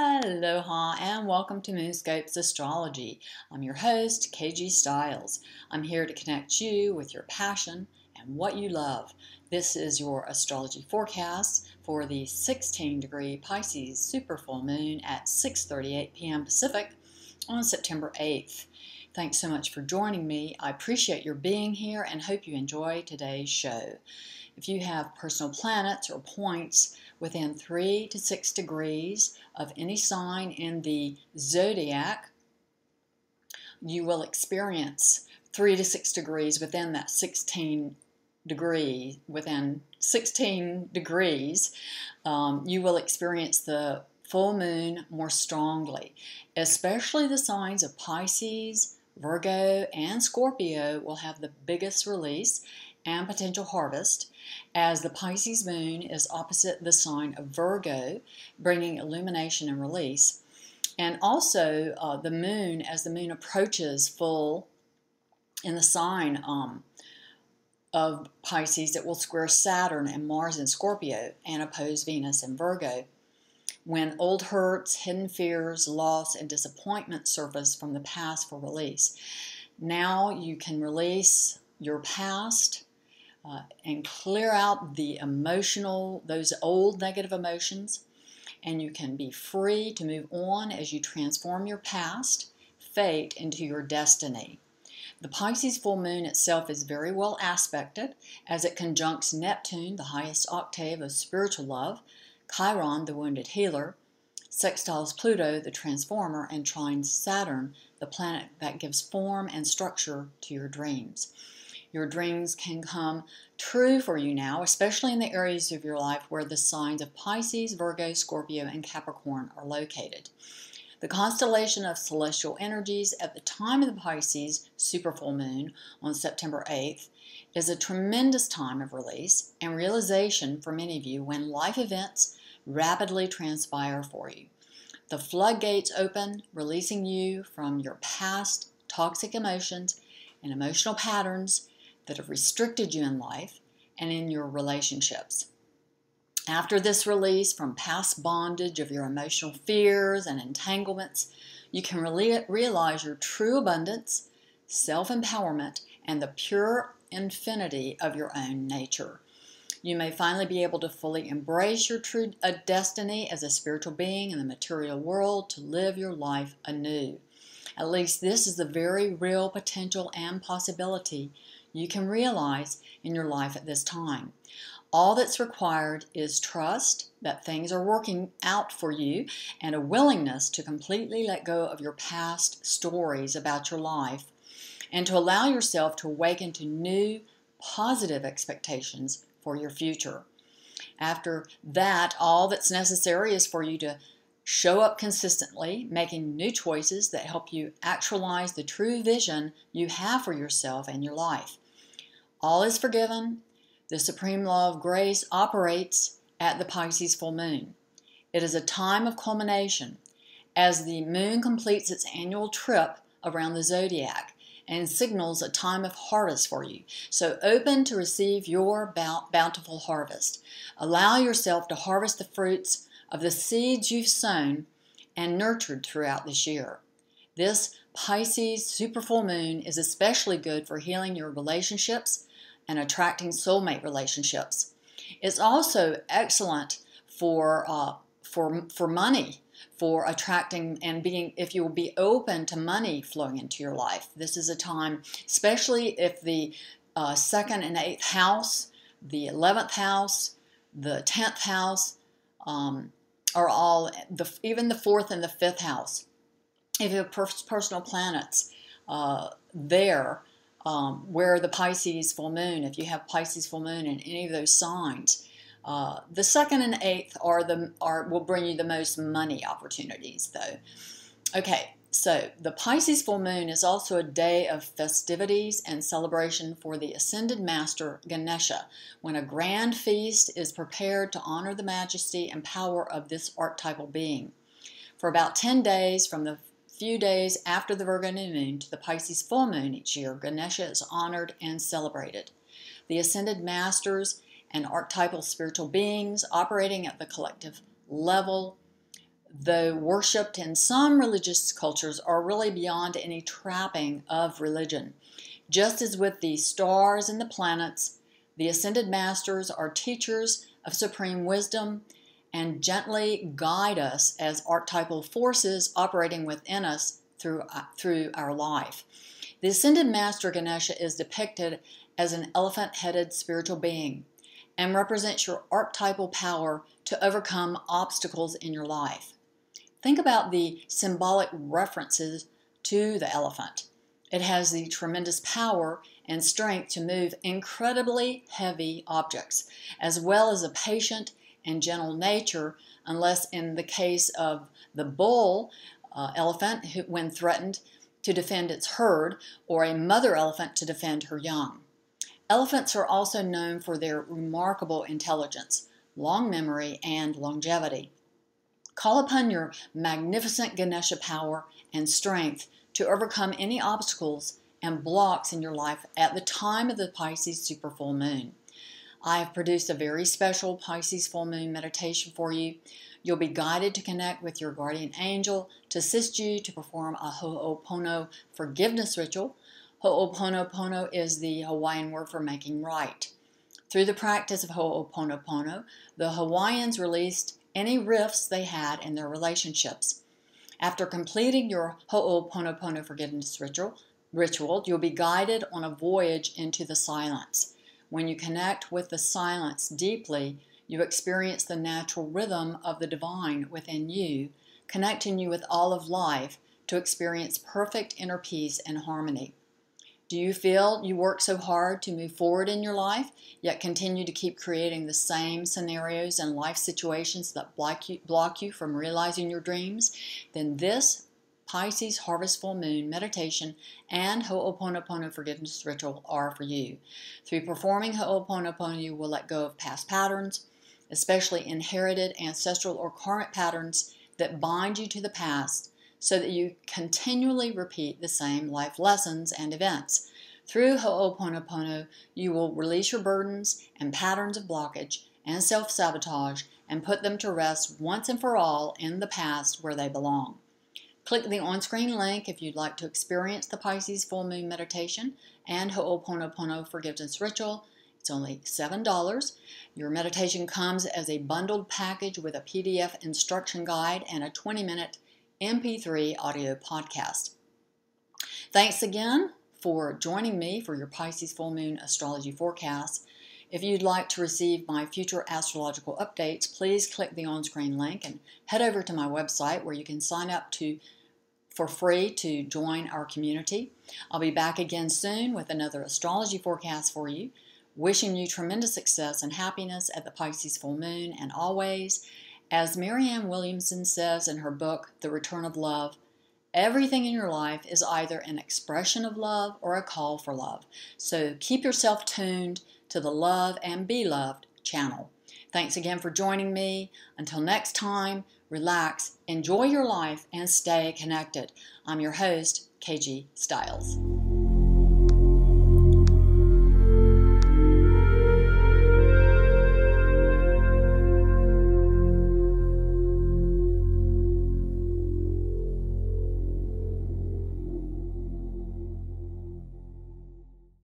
Aloha and welcome to Moonscopes Astrology. I'm your host, KG Stiles. I'm here to connect you with your passion and what you love. This is your astrology forecast for the 16 degree Pisces super full moon at 6:38 p.m. Pacific on September 8th. Thanks so much for joining me. I appreciate your being here and hope you enjoy today's show. If you have personal planets or points within 3 to 6 degrees of any sign in the zodiac, you will experience 3 to 6 degrees within that 16 degree, within 16 degrees, um, you will experience the full moon more strongly, especially the signs of Pisces, Virgo, and Scorpio will have the biggest release and potential harvest, as the Pisces moon is opposite the sign of Virgo, bringing illumination and release. And also, uh, the moon, as the moon approaches full in the sign um, of Pisces, it will square Saturn and Mars in Scorpio and oppose Venus in Virgo. When old hurts, hidden fears, loss, and disappointment surface from the past for release. Now you can release your past uh, and clear out the emotional, those old negative emotions, and you can be free to move on as you transform your past, fate, into your destiny. The Pisces full moon itself is very well aspected as it conjuncts Neptune, the highest octave of spiritual love, Chiron, the wounded healer, sextiles Pluto, the transformer, and trines Saturn, the planet that gives form and structure to your dreams. Your dreams can come true for you now, especially in the areas of your life where the signs of Pisces, Virgo, Scorpio, and Capricorn are located. The constellation of celestial energies at the time of the Pisces super full moon on September 8th is a tremendous time of release and realization for many of you when life events rapidly transpire for you. The floodgates open, releasing you from your past toxic emotions and emotional patterns that have restricted you in life and in your relationships. After this release from past bondage of your emotional fears and entanglements, you can really realize your true abundance, self empowerment, and the pure infinity of your own nature. You may finally be able to fully embrace your true destiny as a spiritual being in the material world to live your life anew. At least this is the very real potential and possibility you can realize in your life at this time. All that's required is trust that things are working out for you and a willingness to completely let go of your past stories about your life and to allow yourself to awaken to new positive expectations for your future. After that, all that's necessary is for you to show up consistently, making new choices that help you actualize the true vision you have for yourself and your life. All is forgiven. The supreme law of grace operates at the Pisces full moon. It is a time of culmination as the moon completes its annual trip around the zodiac and signals a time of harvest for you. So open to receive your bountiful harvest. Allow yourself to harvest the fruits of the seeds you've sown and nurtured throughout this year. This Pisces super full moon is especially good for healing your relationships and attracting soulmate relationships. It's also excellent for uh, for for money, for attracting and being. If you will be open to money flowing into your life, this is a time, especially if the uh, second and eighth house, the eleventh house, the tenth house, um, are all the even the fourth and the fifth house. If you have personal planets uh, there, um, where the Pisces full moon, if you have Pisces full moon in any of those signs, uh, the second and eighth are the are will bring you the most money opportunities though. Okay, so the Pisces full moon is also a day of festivities and celebration for the ascended master Ganesha, when a grand feast is prepared to honor the majesty and power of this archetypal being. For about 10 days from the few days after the Virgo new moon to the Pisces full moon each year, Ganesha is honored and celebrated. The ascended masters and archetypal spiritual beings operating at the collective level though worshipped in some religious cultures, are really beyond any trapping of religion. Just as with the stars and the planets, the ascended masters are teachers of supreme wisdom and gently guide us as archetypal forces operating within us through, uh, through our life. The ascended master Ganesha is depicted as an elephant headed spiritual being and represents your archetypal power to overcome obstacles in your life. Think about the symbolic references to the elephant. It has the tremendous power and strength to move incredibly heavy objects, as well as a patient and gentle nature, unless in the case of the bull uh, elephant, when threatened, to defend its herd, or a mother elephant to defend her young. Elephants are also known for their remarkable intelligence, long memory, and longevity. Call upon your magnificent Ganesha power and strength to overcome any obstacles and blocks in your life at the time of the Pisces super full moon. I have produced a very special Pisces full moon meditation for you. You'll be guided to connect with your guardian angel to assist you to perform a Ho'opono forgiveness ritual. Ho'oponopono is the Hawaiian word for making right. Through the practice of Ho'oponopono, the Hawaiians released any rifts they had in their relationships. After completing your Ho'oponopono forgiveness ritual, ritual, you'll be guided on a voyage into the silence. When you connect with the silence deeply, you experience the natural rhythm of the divine within you, connecting you with all of life to experience perfect inner peace and harmony. Do you feel you work so hard to move forward in your life, yet continue to keep creating the same scenarios and life situations that block you, block you from realizing your dreams? Then this Pisces Harvest Full Moon meditation and Ho'oponopono forgiveness ritual are for you. Through performing Ho'oponopono, you will let go of past patterns, especially inherited ancestral or karmic patterns that bind you to the past, so that you continually repeat the same life lessons and events. Through Ho'oponopono, you will release your burdens and patterns of blockage and self sabotage and put them to rest once and for all in the past where they belong. Click the on screen link if you'd like to experience the Pisces full moon meditation and Ho'oponopono forgiveness ritual. It's only $7. Your meditation comes as a bundled package with a PDF instruction guide and a 20 minute MP3 audio podcast. Thanks again for joining me for your Pisces full moon astrology forecast. If you'd like to receive my future astrological updates, please click the on screen link and head over to my website where you can sign up to for free to join our community. I'll be back again soon with another astrology forecast for you. Wishing you tremendous success and happiness at the Pisces full moon, and always, as Marianne Williamson says in her book, The Return of Love, everything in your life is either an expression of love or a call for love. So keep yourself tuned to the Love and Be Loved channel. Thanks again for joining me. Until next time, relax, enjoy your life, and stay connected. I'm your host, KG Stiles.